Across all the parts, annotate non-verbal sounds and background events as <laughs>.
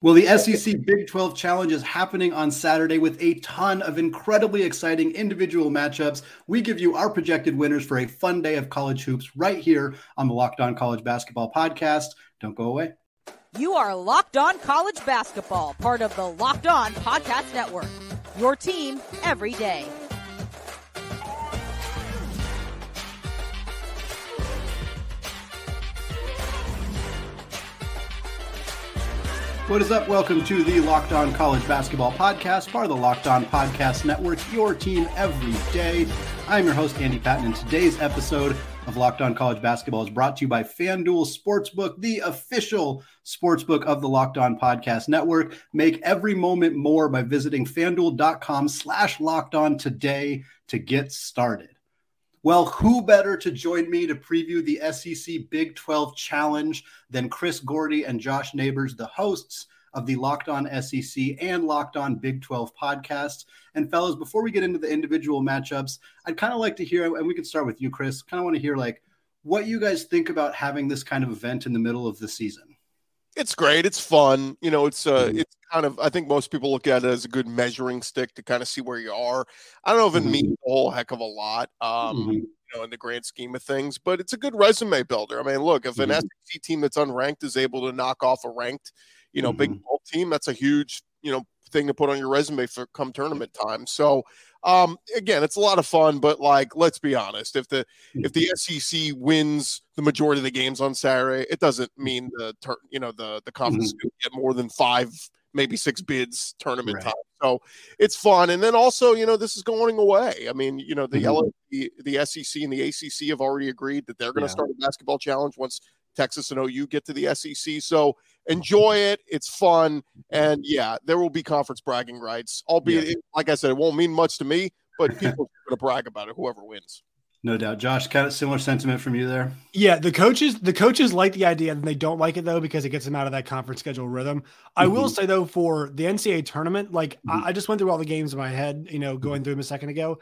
Well, the SEC Big 12 Challenge is happening on Saturday with a ton of incredibly exciting individual matchups. We give you our projected winners for a fun day of college hoops right here on the Locked On College Basketball Podcast. Don't go away. You are Locked On College Basketball, part of the Locked On Podcast Network. Your team every day. What is up? Welcome to the Locked On College Basketball Podcast, part of the Locked On Podcast Network, your team every day. I'm your host, Andy Patton, and today's episode of Locked On College Basketball is brought to you by FanDuel Sportsbook, the official sportsbook of the Locked On Podcast Network. Make every moment more by visiting fanduel.com slash locked on today to get started. Well, who better to join me to preview the SEC Big 12 Challenge than Chris Gordy and Josh Neighbors, the hosts of the Locked On SEC and Locked On Big 12 podcasts. And fellas, before we get into the individual matchups, I'd kind of like to hear, and we can start with you, Chris. Kind of want to hear like what you guys think about having this kind of event in the middle of the season. It's great. It's fun. You know, it's uh, mm-hmm. it's kind of. I think most people look at it as a good measuring stick to kind of see where you are. I don't know if it mm-hmm. means a whole heck of a lot. Um, mm-hmm. you know, in the grand scheme of things, but it's a good resume builder. I mean, look, if an mm-hmm. SEC team that's unranked is able to knock off a ranked, you know, Big 12 mm-hmm. team, that's a huge, you know, thing to put on your resume for come tournament time. So um, again, it's a lot of fun, but like, let's be honest. If the if the SEC wins the majority of the games on Saturday, it doesn't mean the you know the the conference mm-hmm. get more than five, maybe six bids tournament right. time. So it's fun, and then also, you know, this is going away. I mean, you know, the mm-hmm. the, the SEC and the ACC have already agreed that they're going to yeah. start a basketball challenge once Texas and OU get to the SEC. So enjoy it. It's fun. And yeah, there will be conference bragging rights, albeit, yeah. like I said, it won't mean much to me, but people are going to brag about it, whoever wins. No doubt. Josh, kind of similar sentiment from you there. Yeah, the coaches, the coaches like the idea and they don't like it though because it gets them out of that conference schedule rhythm. I mm-hmm. will say though, for the NCAA tournament, like mm-hmm. I, I, just went through all the games in my head, you know, going through them a second ago.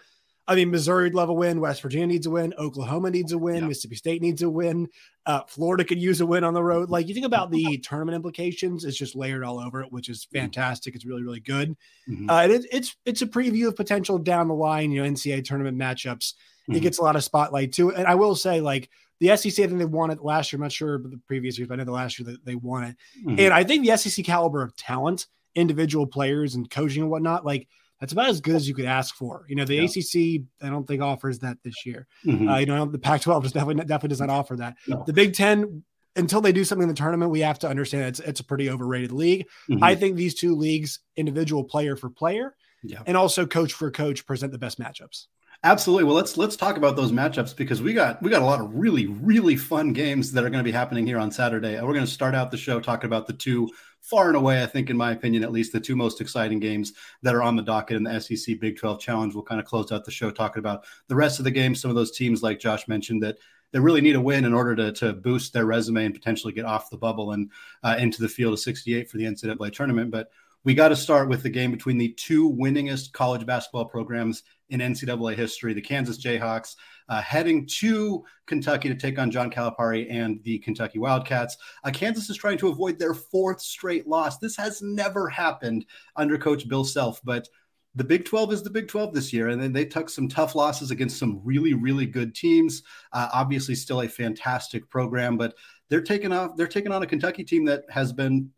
I mean, Missouri would love a win. West Virginia needs a win. Oklahoma needs a win. Yeah. Mississippi State needs a win. Uh, Florida could use a win on the road. Like you think about the <laughs> tournament implications, it's just layered all over it, which is mm-hmm. fantastic. It's really, really good. Mm-hmm. Uh, and it, it's it's a preview of potential down the line, you know, NCAA tournament matchups. Mm-hmm. It gets a lot of spotlight too. And I will say, like the SEC, I think they won it last year. I'm not sure about the previous years, but I know the last year that they won it. Mm-hmm. And I think the SEC caliber of talent, individual players, and coaching and whatnot, like that's about as good as you could ask for. You know, the yeah. ACC, I don't think offers that this year. Mm-hmm. Uh, you know, the Pac-12 just definitely definitely does not offer that. No. The Big Ten, until they do something in the tournament, we have to understand it's it's a pretty overrated league. Mm-hmm. I think these two leagues, individual player for player, yeah. and also coach for coach, present the best matchups. Absolutely. Well, let's let's talk about those matchups because we got we got a lot of really really fun games that are going to be happening here on Saturday. We're going to start out the show talking about the two far and away, I think, in my opinion, at least the two most exciting games that are on the docket in the SEC Big 12 Challenge. We'll kind of close out the show talking about the rest of the games. Some of those teams, like Josh mentioned, that they really need a win in order to, to boost their resume and potentially get off the bubble and uh, into the field of 68 for the NCAA tournament. But we got to start with the game between the two winningest college basketball programs in NCAA history, the Kansas Jayhawks uh, heading to Kentucky to take on John Calipari and the Kentucky Wildcats. Uh, Kansas is trying to avoid their fourth straight loss. This has never happened under Coach Bill Self, but the Big 12 is the Big 12 this year, and then they took some tough losses against some really, really good teams. Uh, obviously, still a fantastic program, but they're taking off. They're taking on a Kentucky team that has been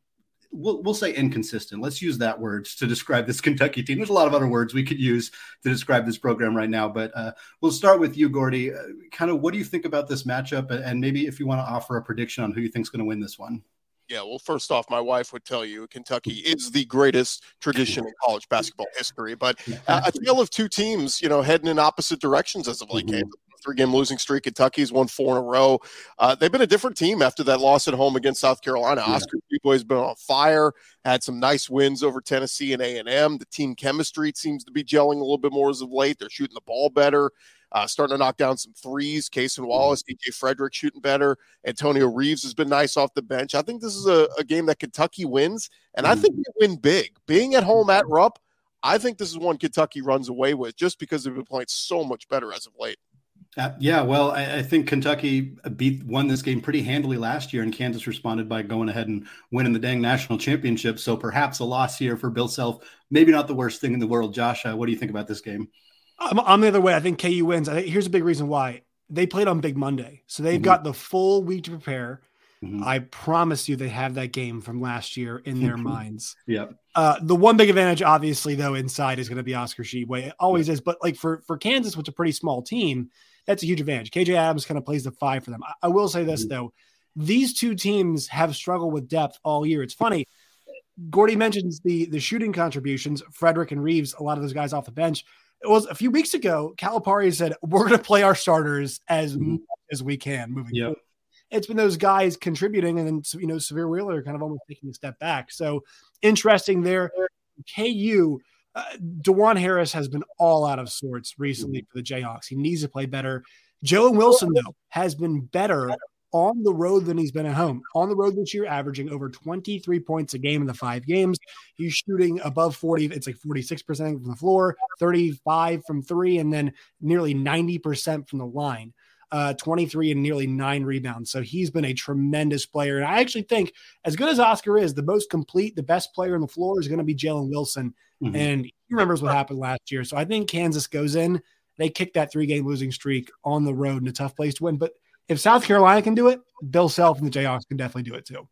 we'll, we'll say inconsistent. Let's use that word to describe this Kentucky team. There's a lot of other words we could use to describe this program right now, but uh, we'll start with you, Gordy. Uh, kind of what do you think about this matchup? And maybe if you want to offer a prediction on who you think is going to win this one. Yeah, well, first off, my wife would tell you Kentucky is the greatest tradition in college basketball history. But <laughs> uh, a tale of two teams, you know, heading in opposite directions as of late. Mm-hmm three game losing streak. Kentucky's won four in a row. Uh, they've been a different team after that loss at home against South Carolina. Yeah. Oscar Tshiebwe's been on fire. Had some nice wins over Tennessee and A and M. The team chemistry seems to be gelling a little bit more as of late. They're shooting the ball better. Uh, starting to knock down some threes. Cason Wallace, CJ Fredrick shooting better. Antonio Reeves has been nice off the bench. I think this is a, a game that Kentucky wins, and I think they win big. Being at home at Rupp, I think this is one Kentucky runs away with just because they've been playing so much better as of late. Uh, yeah, well, I, I, think Kentucky beat won this game pretty handily last year, and Kansas responded by going ahead and winning the dang national championship. So perhaps a loss here for Bill Self. Maybe not the worst thing in the world. Josh, uh, what do you think about this game? I'm, I'm the other way. I think KU wins. I think here's a big reason why they played on Big Monday, so they've mm-hmm. got the full week to prepare. Mm-hmm. I promise you, they have that game from last year in their <laughs> minds. Yeah. Uh, the one big advantage, obviously, though, inside is going to be Oscar Tshiebwe. It always is. But like for for Kansas, which is a pretty small team, that's a huge advantage. KJ Adams kind of plays the five for them. I, I will say this mm-hmm. though, these two teams have struggled with depth all year. It's funny. Gordy mentions the the shooting contributions. Fredrick and Reeves, a lot of those guys off the bench. It was a few weeks ago. Calipari said we're going to play our starters as mm-hmm. much as we can moving yep. forward it's been those guys contributing, and then you know Sahvir Wheeler kind of almost taking a step back. So interesting there. KU, uh, Dajuan Harris has been all out of sorts recently for the Jayhawks. He needs to play better. Jalen Wilson though has been better on the road than he's been at home. On the road this year, averaging over 23 points a game in the five games. He's shooting above 40. It's like 46% from the floor, 35 from three, and then nearly 90% from the line uh, 23 and nearly nine rebounds. So he's been a tremendous player. And I actually think, as good as Oscar is, the most complete, the best player on the floor is going to be Jalen Wilson. Mm-hmm. And he remembers what happened last year. So I think Kansas goes in, they kick that three game losing streak on the road in a tough place to win. But if South Carolina can do it, Bill Self and the Jayhawks can definitely do it too.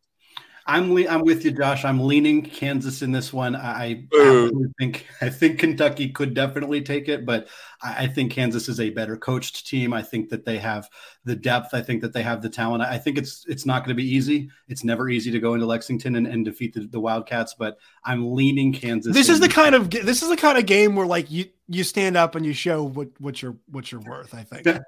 I'm le- I'm with you, Josh. I'm leaning Kansas in this one. I, I think I think Kentucky could definitely take it, but I, I, think Kansas is a better coached team. I think that they have the depth. I think that they have the talent. I think it's it's not going to be easy. It's never easy to go into Lexington and, and defeat the, the, Wildcats, but I'm leaning Kansas. This in. is the kind of this is the kind of game where like you you stand up and you show what what you're what you're worth. I think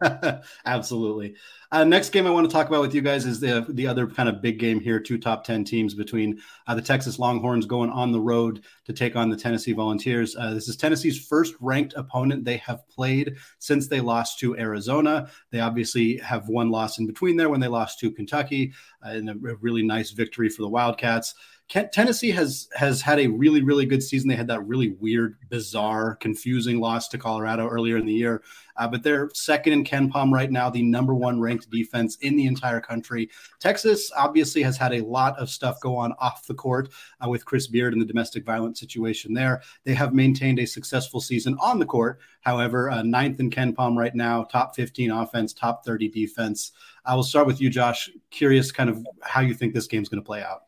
<laughs> absolutely. Uh, next game I want to talk about with you guys is the the other kind of big game here. Two top ten teams between uh, the Texas Longhorns going on the road to take on the Tennessee Volunteers. Uh, this is Tennessee's first ranked opponent they have played since they lost to Arizona. They obviously have one loss in between there when they lost to Kentucky, uh, and a really nice victory for the Wildcats. Tennessee has has had a really really good season. They had that really weird, bizarre, confusing loss to Colorado earlier in the year, uh, but they're second in KenPom right now, the number one ranked defense in the entire country. Texas obviously has had a lot of stuff go on off the court uh, with Chris Beard and the domestic violence situation there. They have maintained a successful season on the court, however, uh, ninth in KenPom right now, top 15 offense, top 30 defense. I will start with you, Josh. Curious, kind of how you think this game's going to play out.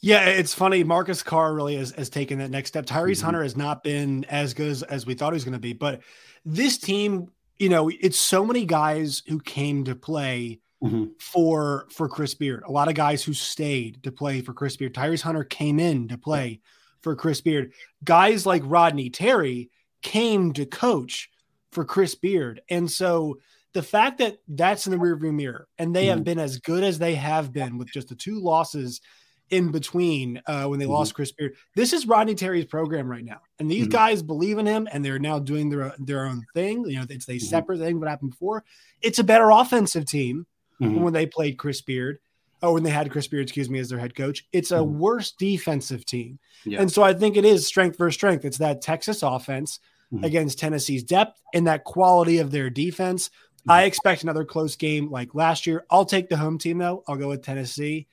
Yeah, it's funny. Marcus Carr really has, has taken that next step. Tyrese mm-hmm. Hunter has not been as good as, as we thought he was going to be, but this team, you know, it's so many guys who came to play mm-hmm. for for Chris Beard. A lot of guys who stayed to play for Chris Beard. Tyrese Hunter came in to play for Chris Beard. Guys like Rodney Terry came to coach for Chris Beard, and so the fact that that's in the rearview mirror and they mm-hmm. have been as good as they have been with just the two losses in between uh, when they mm-hmm. lost Chris Beard. This is Rodney Terry's program right now, and these mm-hmm. guys believe in him, and they're now doing their their own thing. You know, it's a mm-hmm. separate thing. What happened before? It's a better offensive team mm-hmm. when they played Chris Beard. Oh, when they had Chris Beard, excuse me, as their head coach. It's a mm-hmm. worse defensive team, yeah. and so I think it is strength versus strength. It's that Texas offense mm-hmm. against Tennessee's depth and that quality of their defense. I expect another close game like last year. I'll take the home team though. I'll go with Tennessee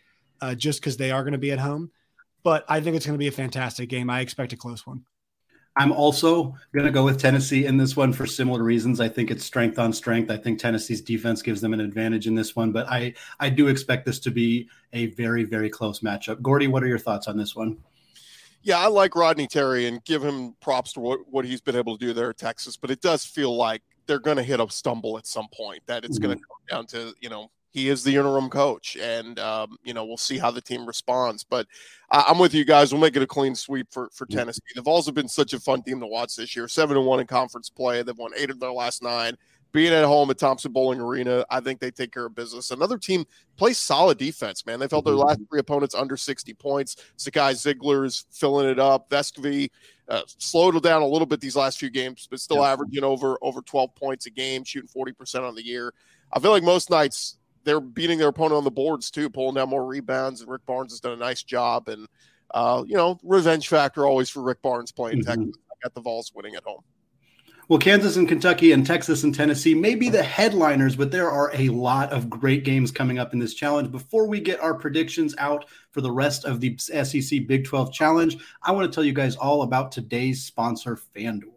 uh, just because they are going to be at home. But I think it's going to be a fantastic game. I expect a close one. I'm also going to go with Tennessee in this one for similar reasons. I think it's strength on strength. I think Tennessee's defense gives them an advantage in this one, but I I do expect this to be a very very close matchup. Gordy, what are your thoughts on this one? Yeah, I like Rodney Terry and give him props to what, what he's been able to do there at Texas, but it does feel like they're going to hit a stumble at some point. That it's mm-hmm. going to come down to you know he is the interim coach, and um, you know we'll see how the team responds. But uh, I'm with you guys. We'll make it a clean sweep for for Tennessee. The Vols have been such a fun team to watch this year. Seven and one in conference play. They've won eight of their last nine. Being at home at Thompson Boling Arena, I think they take care of business. Another team plays solid defense, man. They've held their last three opponents under 60 points. Zakai Zeigler is filling it up. Vescovi uh, slowed down a little bit these last few games, but still averaging over over 12 points a game, shooting 40% on the year. I feel like most nights they're beating their opponent on the boards too, pulling down more rebounds. And Rick Barnes has done a nice job. And uh, you know, revenge factor always for Rick Barnes playing mm-hmm. Texas. I got the Vols winning at home. Well, Kansas and Kentucky and Texas and Tennessee may be the headliners, but there are a lot of great games coming up in this challenge. Before we get our predictions out for the rest of the SEC Big 12 Challenge, I want to tell you guys all about today's sponsor, FanDuel.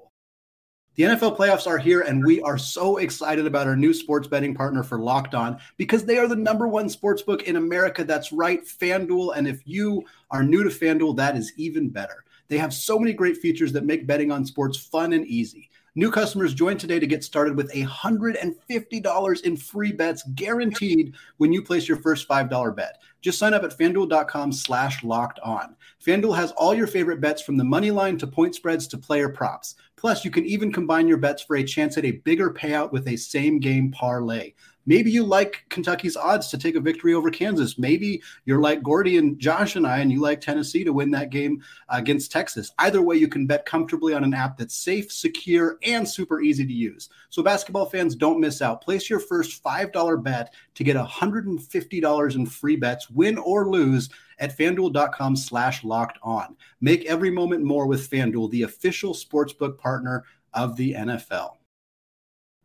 The NFL playoffs are here, and we are so excited about our new sports betting partner for Locked On because they are the number one sports book in America. That's right, FanDuel. And if you are new to FanDuel, that is even better. They have so many great features that make betting on sports fun and easy. New customers join today to get started with $150 in free bets guaranteed when you place your first $5 bet. Just sign up at fanduel.com slash locked on. FanDuel has all your favorite bets from the money line to point spreads to player props. Plus, you can even combine your bets for a chance at a bigger payout with a same game parlay. Maybe you like Kentucky's odds to take a victory over Kansas. Maybe you're like Gordy and Josh and I, and you like Tennessee to win that game against Texas. Either way, you can bet comfortably on an app that's safe, secure, and super easy to use. So, basketball fans, don't miss out. Place your first $5 bet to get $150 in free bets, win or lose at fanduel.com slash locked on. Make every moment more with FanDuel, the official sportsbook partner of the NFL.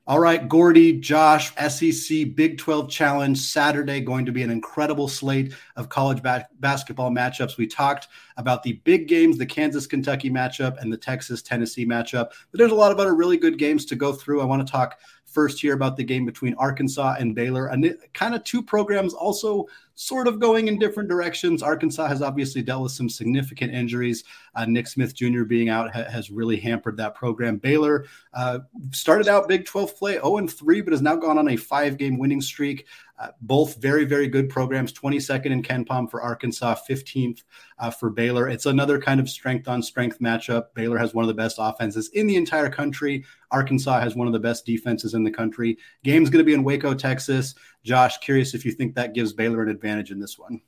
All right, Gordy, Josh, SEC Big 12 Challenge Saturday, going to be an incredible slate of college ba- basketball matchups. We talked about the big games, the Kansas Kentucky matchup and the Texas Tennessee matchup, but there's a lot of other really good games to go through. I want to talk first here about the game between Arkansas and Baylor, and kind of two programs also sort of going in different directions. Arkansas has obviously dealt with some significant injuries. Uh, Nick Smith Jr. being out ha- has really hampered that program. Baylor uh, started out Big 12 play 0 and 3, but has now gone on a five game winning streak. Uh, both very, very good programs. 22nd in KenPom for Arkansas, 15th uh, for Baylor. It's another kind of strength on strength matchup. Baylor has one of the best offenses in the entire country. Arkansas has one of the best defenses in the country. Game's going to be in Waco, Texas. Josh, curious if you think that gives Baylor an advantage in this one.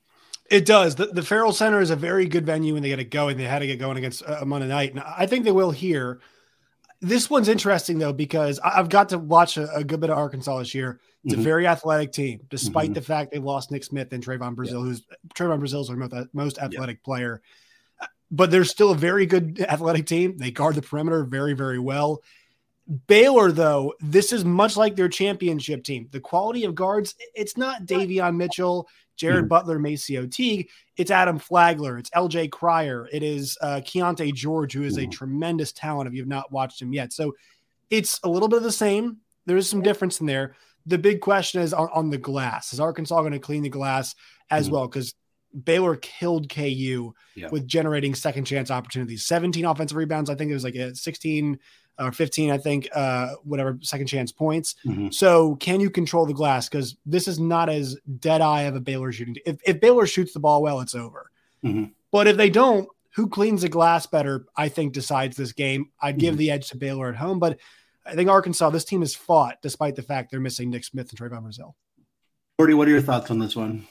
It does. The, the Ferrell Center is a very good venue when they get it going. They had to get going against uh, Monday night. And I think they will here. This one's interesting, though, because I've got to watch a, a good bit of Arkansas this year. It's mm-hmm. a very athletic team, despite mm-hmm. the fact they lost Nick Smith and Trevon Brazile, yeah. who's Trevon Brazile's our most, most athletic yeah. player. But they're still a very good athletic team. They guard the perimeter very, very well. Baylor, though, this is much like their championship team. The quality of guards, it's not Davion Mitchell, Jared mm. Butler, MaCio Teague. It's Adam Flagler. It's LJ Cryer. It is uh, Keyonte George, who is a tremendous talent if you've not watched him yet. So it's a little bit of the same. There is some difference in there. The big question is on, on the glass. Is Arkansas going to clean the glass as mm. well? Because Baylor killed KU yeah. with generating second chance opportunities. 17 offensive rebounds. I think it was like a 16 or 15, I think, uh, whatever second chance points. Mm-hmm. So can you control the glass? Because this is not as dead eye of a Baylor shooting. If, if Baylor shoots the ball well, it's over. Mm-hmm. But if they don't, who cleans the glass better, I think, decides this game. I'd give mm-hmm. the edge to Baylor at home, but I think Arkansas, this team has fought despite the fact they're missing Nick Smith and Trevon Brazile. Gordy, what are your thoughts on this one?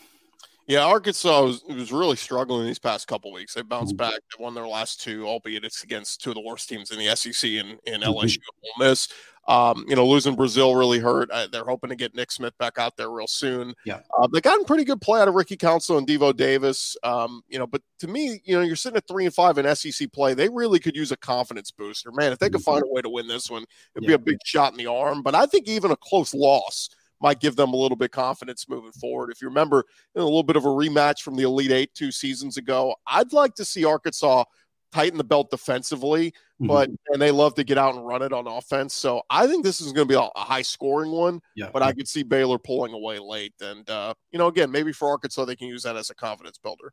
Yeah, Arkansas was, was really struggling these past couple weeks. They bounced mm-hmm. back. They won their last two, albeit it's against two of the worst teams in the SEC and in LSU mm-hmm. Ole Miss. Um, you know, losing Brazile really hurt. Uh, they're hoping to get Nick Smith back out there real soon. Yeah, uh, they gotten pretty good play out of Ricky Council and Devo Davis. Um, you know, but to me, you know, you're sitting at three and five in SEC play. They really could use a confidence booster, man. If they could mm-hmm. find a way to win this one, it'd yeah. be a big shot in the arm. But I think even a close loss might give them a little bit confidence moving forward. If you remember, you know, a little bit of a rematch from the Elite Eight two seasons ago, I'd like to see Arkansas tighten the belt defensively, mm-hmm. but and they love to get out and run it on offense. So I think this is going to be a, a high scoring one. Yeah. But I could see Baylor pulling away late, and uh, you know, again, maybe for Arkansas they can use that as a confidence builder.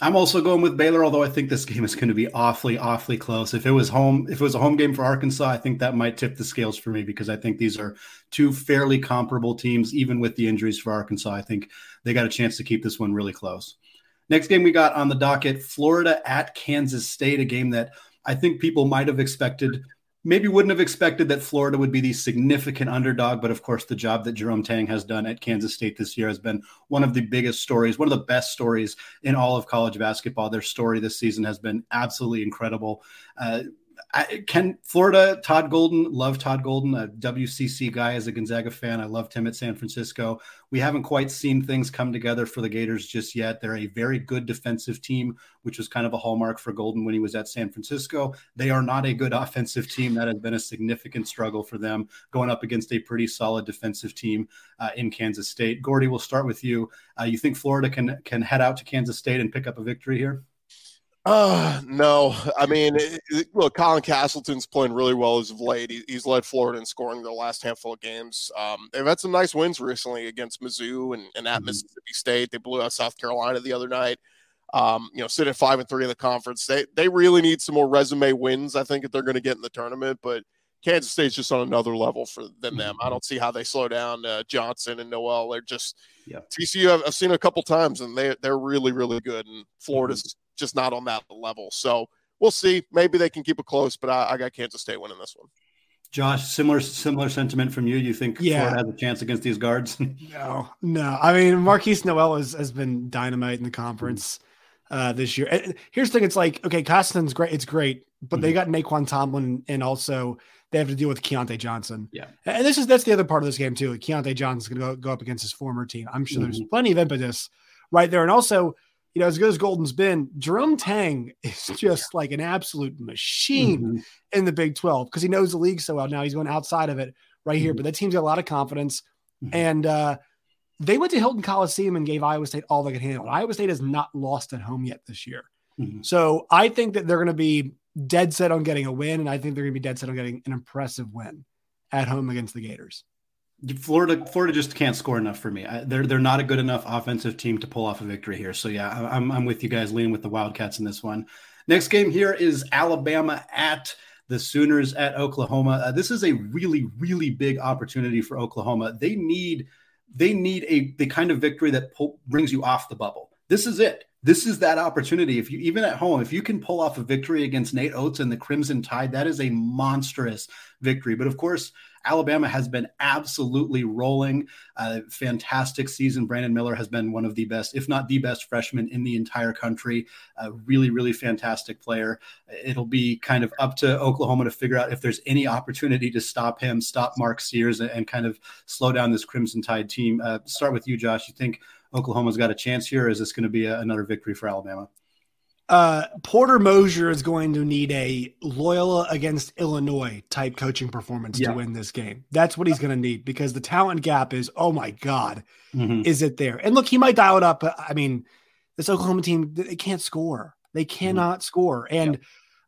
I'm also going with Baylor, although I think this game is going to be awfully, awfully close. If it was home, if it was a home game for Arkansas, I think that might tip the scales for me because I think these are two fairly comparable teams, even with the injuries for Arkansas. I think they got a chance to keep this one really close. Next game we got on the docket Florida at Kansas State, a game that I think people might have expected maybe wouldn't have expected that Florida would be the significant underdog, but of course, the job that Jerome Tang has done at Kansas State this year has been one of the biggest stories, one of the best stories in all of college basketball. Their story this season has been absolutely incredible. Uh, I, can Florida, Todd Golden, love Todd Golden, a WCC guy as a Gonzaga fan. I loved him at San Francisco. We haven't quite seen things come together for the Gators just yet. They're a very good defensive team, which was kind of a hallmark for Golden when he was at San Francisco. They are not a good offensive team. That has been a significant struggle for them going up against a pretty solid defensive team uh, in Kansas State. Gordy, we'll start with you. Uh, you think Florida can can head out to Kansas State and pick up a victory here? Uh, no. I mean, it, look, Colin Castleton's playing really well as of late. He, he's led Florida in scoring the last handful of games. Um, they've had some nice wins recently against Mizzou and, and at mm-hmm. Mississippi State. They blew out South Carolina the other night. Um, you know, sit at five and three in the conference. They they really need some more resume wins. I think if they're going to get in the tournament, but Kansas State's just on another level for than them. I mm-hmm. don't see how they slow down uh, Johnson and Nowell. They're just yeah. TCU. I've, I've, seen a couple times, and they they're really really good. And Florida's mm-hmm just not on that level. So we'll see. Maybe they can keep it close, but I, I got Kansas State winning this one. Josh, similar similar sentiment from you. You think yeah. Florida has a chance against these guards? <laughs> no, no. I mean, Markquis Nowell has, has been dynamite in the conference uh, this year. And here's the thing: it's like okay, Costin's great. It's great, but mm-hmm. they got Nae'Qwan Tomlin, and also they have to deal with Keyontae Johnson. Yeah, and this is that's the other part of this game too. Keyontae Johnson's going to go, go up against his former team. I'm sure mm-hmm. there's plenty of impetus right there, and also you know, as good as Golden's been, Jerome Tang is <laughs> just like an absolute machine mm-hmm. in the Big 12 because he knows the league so well. Now he's going outside of it right mm-hmm. here, but that team's got a lot of confidence. Mm-hmm. And uh, they went to Hilton Coliseum and gave Iowa State all they could handle. Iowa State has not lost at home yet this year. Mm-hmm. So I think that they're going to be dead set on getting a win. And I think they're going to be dead set on getting an impressive win at home against the Gators. Florida, Florida just can't score enough for me. I, they're they're not a good enough offensive team to pull off a victory here. So yeah, I'm I'm with you guys, leaning with the Wildcats in this one. Next game here is Alabama at the Sooners at Oklahoma. Uh, this is a really really big opportunity for Oklahoma. They need they need a the kind of victory that brings you off the bubble. This is it. This is that opportunity. If you even at home, if you can pull off a victory against Nate Oats and the Crimson Tide, that is a monstrous victory. But of course, Alabama has been absolutely rolling. Uh, fantastic season. Brandon Miller has been one of the best, if not the best freshman in the entire country. A really, really fantastic player. It'll be kind of up to Oklahoma to figure out if there's any opportunity to stop him, stop Mark Sears, and, and kind of slow down this Crimson Tide team. Uh, start with you, Josh. You think Oklahoma's got a chance here? Is this going to be a, another victory for Alabama? Uh, Porter Moser is going to need a Loyola against Illinois type coaching performance yeah. to win this game. That's what he's going to need because the talent gap is, oh my God, mm-hmm. is it there? And look, he might dial it up. But I mean, this Oklahoma team, they can't score. They mm-hmm. cannot mm-hmm. score. And yeah.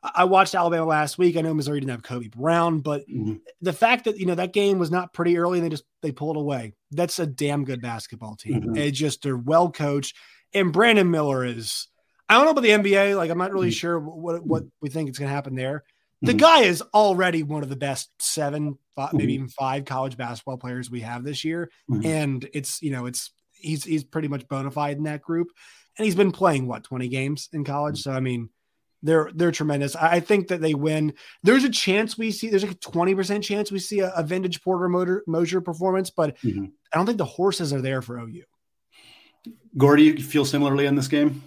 I watched Alabama last week. I know Missouri didn't have Kobe Brown, but mm-hmm. the fact that, you know, that game was not pretty early and they just, they pulled away. That's a damn good basketball team. Mm-hmm. It just, they're well coached. And Brandon Miller is, I don't know about the NBA. Like, I'm not really mm-hmm. sure what what we think is going to happen there. The mm-hmm. guy is already one of the best seven, five, maybe mm-hmm. even five college basketball players we have this year, mm-hmm. and it's you know it's he's he's pretty much bona fide in that group, and he's been playing what 20 games in college. So I mean, they're they're tremendous. I think that they win. There's a chance we see. There's like a 20 percent chance we see a, a vintage Porter Motor Moser performance, but mm-hmm. I don't think the horses are there for OU. Gordy, you feel similarly in this game?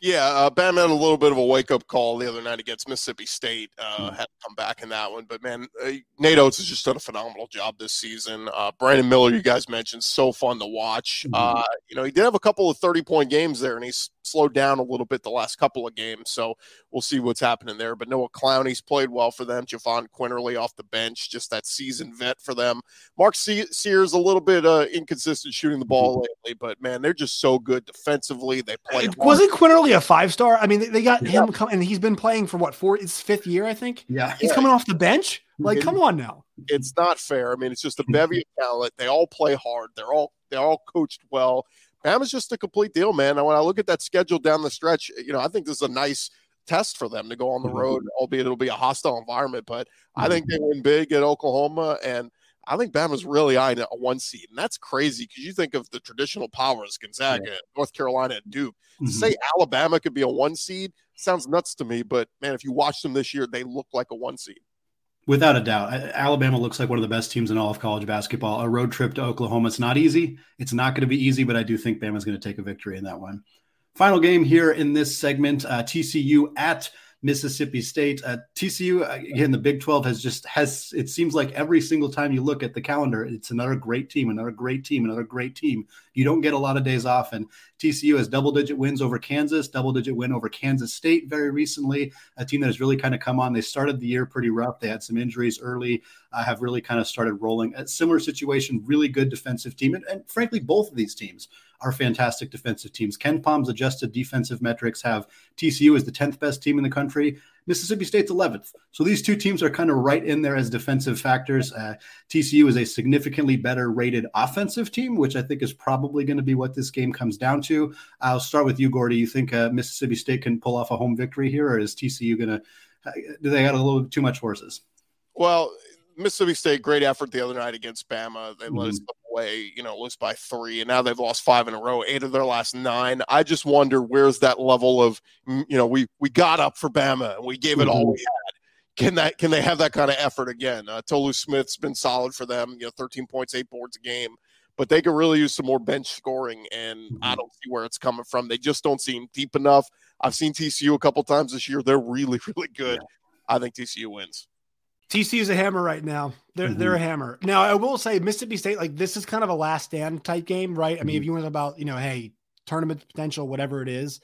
Yeah, uh, Bam had a little bit of a wake up call the other night against Mississippi State. Uh, mm-hmm. Had to come back in that one, but man, uh, Nate Oats has just done a phenomenal job this season. Uh, Brandon Miller, you guys mentioned, so fun to watch. Mm-hmm. Uh, you know, he did have a couple of thirty point games there, and he's slowed down a little bit the last couple of games. So we'll see what's happening there. But Noah Clowney's played well for them. Jahvon Quinerly off the bench, just that seasoned vet for them. Mark Sears a little bit uh, inconsistent shooting the ball mm-hmm. lately, but man, they're just so good defensively. They play. Wasn't Quinerly a five star? I mean, they got yeah. him coming, and he's been playing for what four? It's fifth year, I think. Yeah, he's yeah. coming off the bench. Like, come on now. It's not fair. I mean, it's just a bevy of talent. They all play hard. They're all they're all coached well. Bama's just a complete deal, man. And when I look at that schedule down the stretch, you know, I think this is a nice test for them to go on the mm-hmm. road, albeit it'll be a hostile environment. But I think they win big at Oklahoma, and I think Bama's really eyeing a one seed, and that's crazy because you think of the traditional powers, Gonzaga, yeah. North Carolina, and Duke. Mm-hmm. To say Alabama could be a one seed sounds nuts to me, but man, if you watch them this year, they look like a one seed. Without a doubt, Alabama looks like one of the best teams in all of college basketball. A road trip to Oklahoma, it's not easy. It's not going to be easy, but I do think Bama's going to take a victory in that one. Final game here in this segment: uh, TCU at Mississippi State. Uh, TCU again, the Big 12 has just has it seems like every single time you look at the calendar, it's another great team, another great team, another great team. You don't get a lot of days off, and TCU has double digit wins over Kansas, double digit win over Kansas State very recently. A team that has really kind of come on. They started the year pretty rough. They had some injuries early, uh, have really kind of started rolling. A similar situation, really good defensive team, and, and frankly, both of these teams are fantastic defensive teams. KenPom's adjusted defensive metrics have TCU as the 10th best team in the country, Mississippi State's 11th. So these two teams are kind of right in there as defensive factors. Uh, TCU is a significantly better rated offensive team, which I think is probably going to be what this game comes down to. I'll start with you, Gordy. You think uh, Mississippi State can pull off a home victory here, or is TCU going to? Uh, do they got a little too much horses? Well, Mississippi State, great effort the other night against Bama. They mm-hmm. let us mm-hmm. away, you know, lose by three, and now they've lost five in a row, eight of their last nine. I just wonder where's that level of, you know, we we got up for Bama and we gave it mm-hmm. all we had. Can that can they have that kind of effort again? Uh, Tolu Smith's been solid for them, you know, 13 points, eight boards a game, but they could really use some more bench scoring, and mm-hmm. I don't see where it's coming from. They just don't seem deep enough. I've seen TCU a couple times this year; they're really, <laughs> really good. Yeah. I think TCU wins. TC is a hammer right now. They're mm-hmm. they're a hammer. Now I will say Mississippi State, like this is kind of a last stand type game, right? I mean, mm-hmm. if you want to about, you know, hey, tournament potential, whatever it is,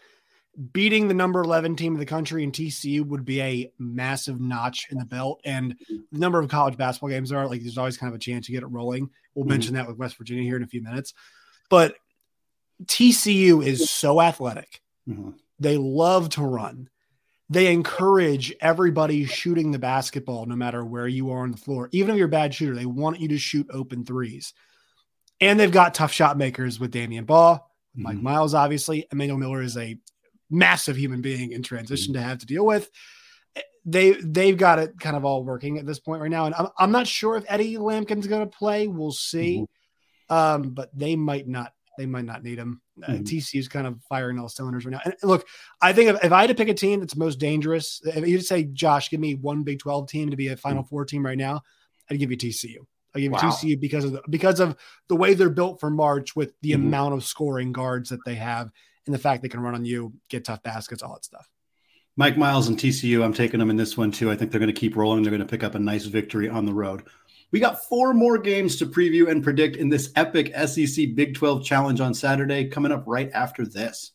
beating the number 11 team in the country in TCU would be a massive notch in the belt. And the number of college basketball games are like there's always kind of a chance to get it rolling. We'll mm-hmm. mention that with West Virginia here in a few minutes. But TCU is so athletic. Mm-hmm. They love to run they encourage everybody shooting the basketball no matter where you are on the floor. Even if you're a bad shooter, they want you to shoot open threes. And they've got tough shot makers with Damion Baugh, mm-hmm. Mike Miles, obviously. Emmanuel Miller is a massive human being in transition mm-hmm. to have to deal with. They they've got it kind of all working at this point right now, and I'm, I'm not sure if Eddie Lampkin's going to play. We'll see, mm-hmm. um, but they might not they might not need him. Uh, mm-hmm. TC is kind of firing all cylinders right now. And look, I think if, if, I had to pick a team that's most dangerous, if you'd say, Josh, give me one Big 12 team to be a Final mm-hmm. Four team right now, I'd give you TCU. I give you wow. TCU because of the, because of the way they're built for March with the mm-hmm. amount of scoring guards that they have and the fact they can run on you, get tough baskets, all that stuff. Mike Miles and TCU, I'm taking them in this one too. I think they're going to keep rolling. They're going to pick up a nice victory on the road. We got four more games to preview and predict in this epic SEC Big 12 challenge on Saturday, coming up right after this.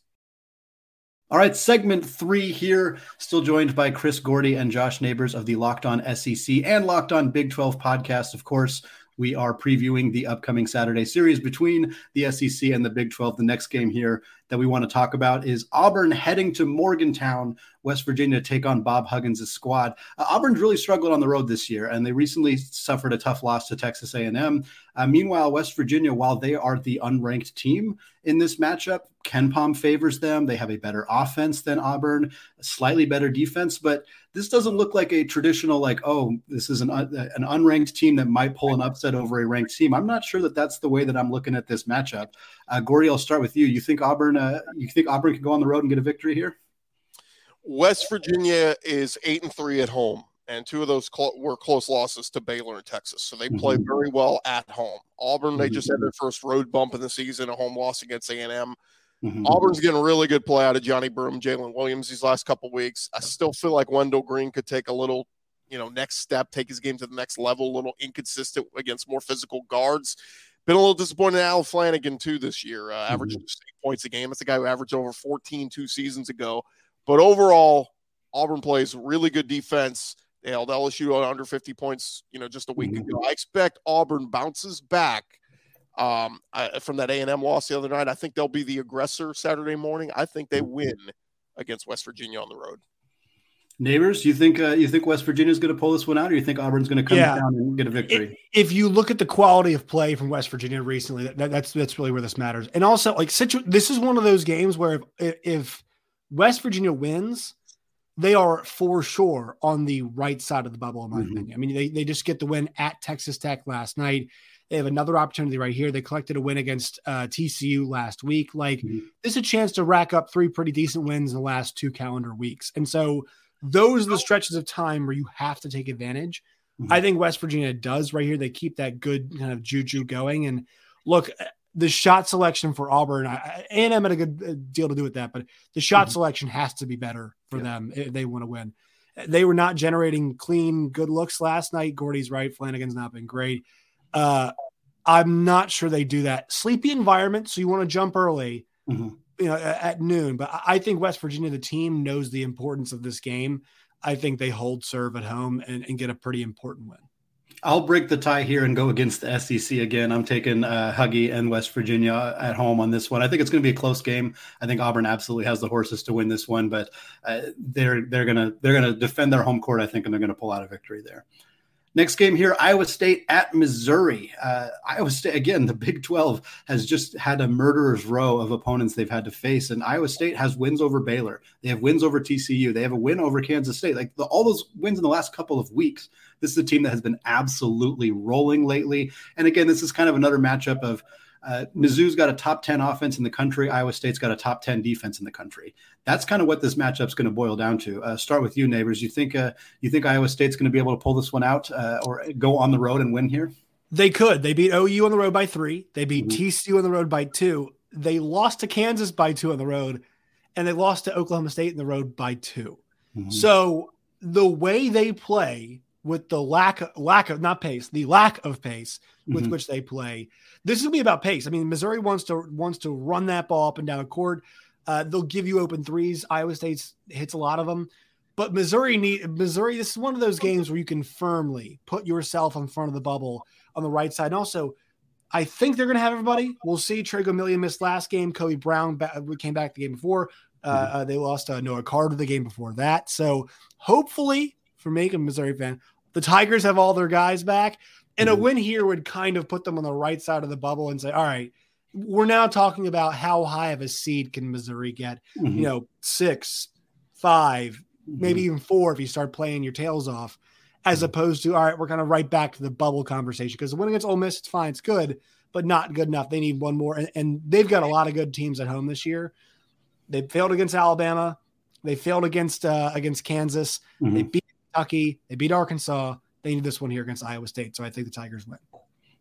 All right, segment three here. Still joined by Chris Gordy and Josh Neighbors of the Locked On SEC and Locked On Big 12 podcast. Of course, we are previewing the upcoming Saturday series between the SEC and the Big 12. The next game here that we want to talk about is Auburn heading to Morgantown West Virginia to take on Bob Huggins' squad. Uh, Auburn's really struggled on the road this year, and they recently suffered a tough loss to Texas A&M. Uh, meanwhile, West Virginia, while they are the unranked team in this matchup, KenPom favors them. They have a better offense than Auburn, a slightly better defense, but this doesn't look like a traditional like, oh, this is an uh, an unranked team that might pull an upset over a ranked team. I'm not sure that that's the way that I'm looking at this matchup. Uh, Gordy, I'll start with you. You think Auburn? Uh, you think Auburn can go on the road and get a victory here? West Virginia is eight and three at home, and two of those cl- were close losses to Baylor and Texas. So they mm-hmm. play very well at home. Auburn, they just had mm-hmm. their first road bump in the season, a home loss against A and M. Mm-hmm. Auburn's getting really good play out of Johnny Broome, Jalen Williams these last couple weeks. I still feel like Wendell Green could take a little, you know, next step, take his game to the next level. A little inconsistent against more physical guards. Been a little disappointed in Al Flanigan too this year. Uh, averaging mm-hmm. points a game. That's a guy who averaged over 14 two seasons ago. But overall, Auburn plays really good defense. They held LSU on under 50 points, you know, just a week mm-hmm. ago. I expect Auburn bounces back um, I, from that A&M loss the other night. I think they'll be the aggressor Saturday morning. I think they mm-hmm. win against West Virginia on the road. Neighbors, you think uh, you think West Virginia is going to pull this one out, or you think Auburn's going to come yeah. down and get a victory? If you look at the quality of play from West Virginia recently, that, that's that's really where this matters. And also, like, situ- this is one of those games where if, if West Virginia wins, they are for sure on the right side of the bubble, in my mm-hmm. opinion. I mean, they, they just get the win at Texas Tech last night. They have another opportunity right here. They collected a win against uh, TCU last week. Like, mm-hmm. this is a chance to rack up three pretty decent wins in the last two calendar weeks. And so, those are the stretches of time where you have to take advantage. Mm-hmm. I think West Virginia does right here. They keep that good kind of juju going. And look, the shot selection for Auburn, and M had a good uh, deal to do with that, but the shot mm-hmm. selection has to be better for yeah. them if they want to win. They were not generating clean, good looks last night. Gordy's right. Flanigan's not been great. Uh, I'm not sure they do that. Sleepy environment, so you want to jump early, mm-hmm. You know, at noon. But I think West Virginia, the team, knows the importance of this game. I think they hold serve at home and, and get a pretty important win. I'll break the tie here and go against the SEC again. I'm taking uh, Huggy and West Virginia at home on this one. I think it's going to be a close game. I think Auburn absolutely has the horses to win this one, but uh, they're they're gonna they're gonna defend their home court. I think, and they're going to pull out a victory there. Next game here, Iowa State at Missouri. Uh, Iowa State, again, the Big 12 has just had a murderer's row of opponents they've had to face. And Iowa State has wins over Baylor. They have wins over TCU. They have a win over Kansas State. Like the, all those wins in the last couple of weeks. This is a team that has been absolutely rolling lately. And again, this is kind of another matchup of uh, Mizzou's got a top 10 offense in the country. Iowa State's got a top 10 defense in the country. That's kind of what this matchup's going to boil down to. Uh, start with you, neighbors. You think uh, you think Iowa State's going to be able to pull this one out uh, or go on the road and win here? They could. They beat OU on the road by three. They beat mm-hmm. TCU on the road by two. They lost to Kansas by two on the road, and they lost to Oklahoma State in the road by 2 mm-hmm. So the way they play with the lack lack of not pace, the lack of pace with mm-hmm. which they play. This is gonna be about pace. I mean, Missouri wants to wants to run that ball up and down the court. Uh, they'll give you open threes. Iowa State hits a lot of them, but Missouri need Missouri. This is one of those games where you can firmly put yourself in front of the bubble on the right side. And also, I think they're going to have everybody. We'll see. Tre Gomillion missed last game. Kobe Brown came back the game before. Uh, mm-hmm. uh, they lost uh, Noah Carter the game before that. So hopefully, for me, a Missouri fan, the Tigers have all their guys back. And mm-hmm. a win here would kind of put them on the right side of the bubble and say, all right, we're now talking about how high of a seed can Missouri get? Mm-hmm. You know, six, 5 mm-hmm. maybe even four if you start playing your tails off, as mm-hmm. opposed to, all right, we're kind of right back to the bubble conversation because the win against Ole Miss, it's fine, it's good, but not good enough. They need one more. And, and they've got a lot of good teams at home this year. They failed against Alabama. They failed against uh, against Kansas. They mm-hmm. beat Kentucky. They beat Arkansas. They need this one here against Iowa State. So I think the Tigers win.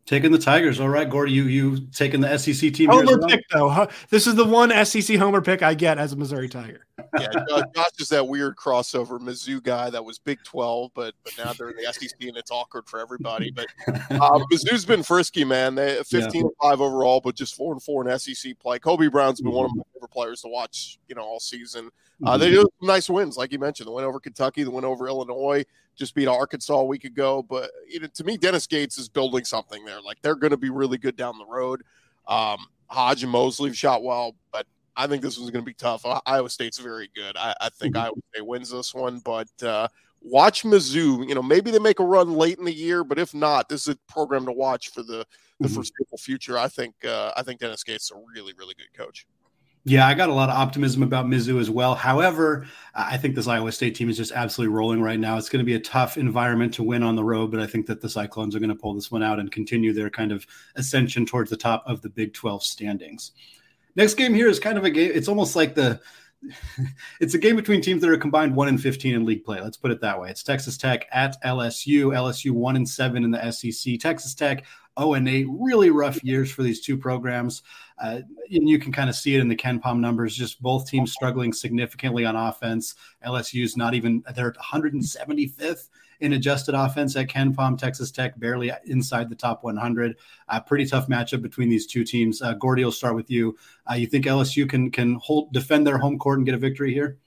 Taking the Tigers. All right, Gordy, you you taking the SEC team. Homer well? pick though. This is the one SEC homer pick I get as a Missouri Tiger. <laughs> yeah, Josh is that weird crossover Mizzou guy that was Big Twelve, but but now they're in the SEC and it's awkward for everybody. But uh, <laughs> Mizzou's been frisky, man. They 15 yeah. five overall, but just four and four in SEC play. Kobe Brown's been mm-hmm. one of my favorite players to watch, you know, all season. Uh, they mm-hmm. do nice wins, like you mentioned. The win over Kentucky, the win over Illinois, just beat Arkansas a week ago. But you know, to me, Dennis Gates is building something there. Like they're going to be really good down the road. Um, Hodge and Mosley have shot well, but I think this one's going to be tough. Iowa State's very good. I, I think mm-hmm. Iowa State wins this one, but uh, watch Mizzou. You know, maybe they make a run late in the year, but if not, this is a program to watch for the the mm-hmm. foreseeable future. I think uh, I think Dennis Gates is a really really good coach. Yeah, I got a lot of optimism about Mizzou as well. However, I think this Iowa State team is just absolutely rolling right now. It's going to be a tough environment to win on the road, but I think that the Cyclones are going to pull this one out and continue their kind of ascension towards the top of the Big 12 standings. Next game here is kind of a game. It's almost like the <laughs> it's a game between teams that are combined 1 and 15 in league play. Let's put it that way. It's Texas Tech at LSU. LSU 1 and 7 in the SEC. Texas Tech 0 and 8. Really rough years for these two programs. Uh, and you can kind of see it in the KenPom numbers. Just both teams struggling significantly on offense. LSU's not even they're 175th in adjusted offense at KenPom. Texas Tech barely inside the top 100. A pretty tough matchup between these two teams. Uh, Gordy, will start with you. Uh, you think LSU can can hold defend their home court and get a victory here?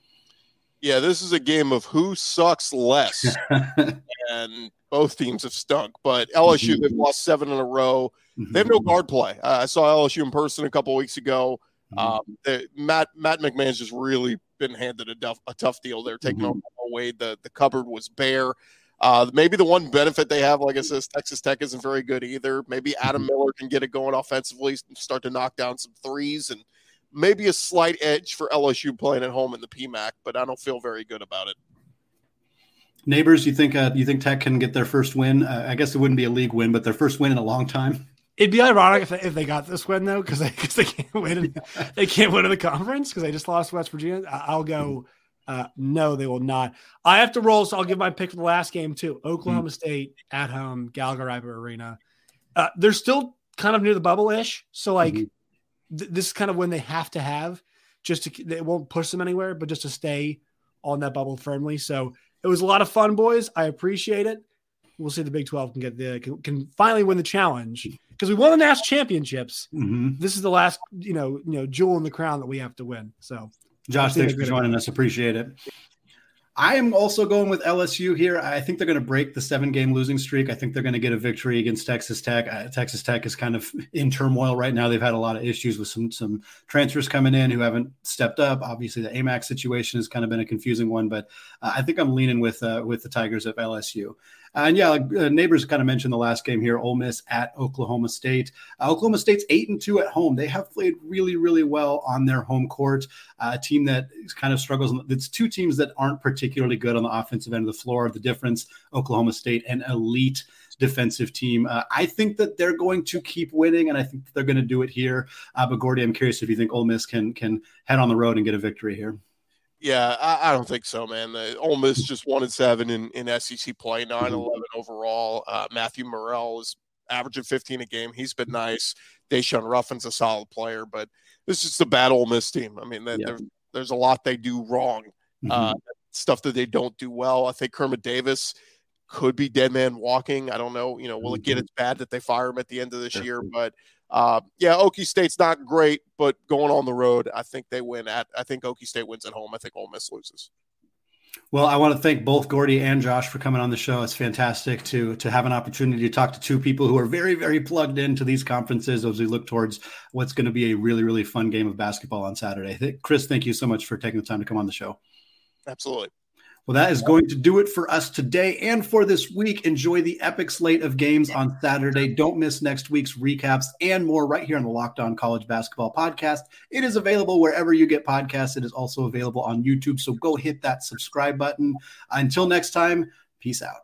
Yeah, this is a game of who sucks less, <laughs> and both teams have stunk. But LSU, mm-hmm. they've lost seven in a row. Mm-hmm. They have no guard play. Uh, I saw LSU in person a couple weeks ago. Mm-hmm. Um, they, Matt Matt McMahon's just really been handed a, duff, a tough deal. They're taking mm-hmm. away the the cupboard was bare. Uh, maybe the one benefit they have, like I said, Texas Tech isn't very good either. Maybe Adam mm-hmm. Miller can get it going offensively, start to knock down some threes, and maybe a slight edge for LSU playing at home in the PMAC, but I don't feel very good about it. Neighbors, you think uh, you think Tech can get their first win? Uh, I guess it wouldn't be a league win, but their first win in a long time. It'd be ironic if they, if they got this win though, because they, cause they can't win. In, <laughs> they can't win in the conference because they just lost West Virginia. I'll go. Uh, no, they will not. I have to roll, so I'll give my pick for the last game too. Oklahoma mm. State at home, Gallagher Iba Arena. Uh, they're still kind of near the bubble ish. So like mm-hmm. Th- this is kind of when they have to have just to it won't push them anywhere, but just to stay on that bubble firmly. So it was a lot of fun, boys. I appreciate it. We'll see the Big Twelve can get the can, can finally win the challenge because we won the national championships. Mm-hmm. This is the last you know you know jewel in the crown that we have to win. So Josh, thanks for joining us. Appreciate it. I am also going with LSU here. I think they're going to break the seven game losing streak. I think they're going to get a victory against Texas Tech. Uh, Texas Tech is kind of in turmoil right now. They've had a lot of issues with some some transfers coming in who haven't stepped up. Obviously, the Aimaq situation has kind of been a confusing one, but uh, I think I'm leaning with uh, with the Tigers of LSU. And yeah, uh, neighbors kind of mentioned the last game here, Ole Miss at Oklahoma State. Uh, Oklahoma State's eight and two at home. They have played really, really well on their home court. Uh, a team that kind of struggles. It's two teams that aren't particularly good on the offensive end of the floor. The difference, Oklahoma State, an elite defensive team. Uh, I think that they're going to keep winning, and I think they're going to do it here. Uh, but Gordy, I'm curious if you think Ole Miss can can head on the road and get a victory here. Yeah, I, I, don't think so, man. The Ole Miss just one and seven in, in SEC play, 9 mm-hmm. 11 overall. Uh, Matthew Murrell is averaging 15 a game. He's been nice. Daeshun Ruffin's a solid player, but this is the bad Ole Miss team. I mean, yeah. there's a lot they do wrong, mm-hmm. uh, stuff that they don't do well. I think Kermit Davis could be dead man walking. I don't know. You know, will it get mm-hmm. as bad that they fire him at the end of this year? But uh, yeah, Okie State's not great, but going on the road, I think they win at. I think Okie State wins at home. I think Ole Miss loses. Well, I want to thank both Gordy and Josh for coming on the show. It's fantastic to to have an opportunity to talk to two people who are very, very plugged into these conferences as we look towards what's going to be a really, really fun game of basketball on Saturday. Chris, thank you so much for taking the time to come on the show. Absolutely. Well, that is going to do it for us today and for this week. Enjoy the epic slate of games on Saturday. Don't miss next week's recaps and more right here on the Locked On College Basketball Podcast. It is available wherever you get podcasts. It is also available on YouTube. So go hit that subscribe button. Until next time, peace out.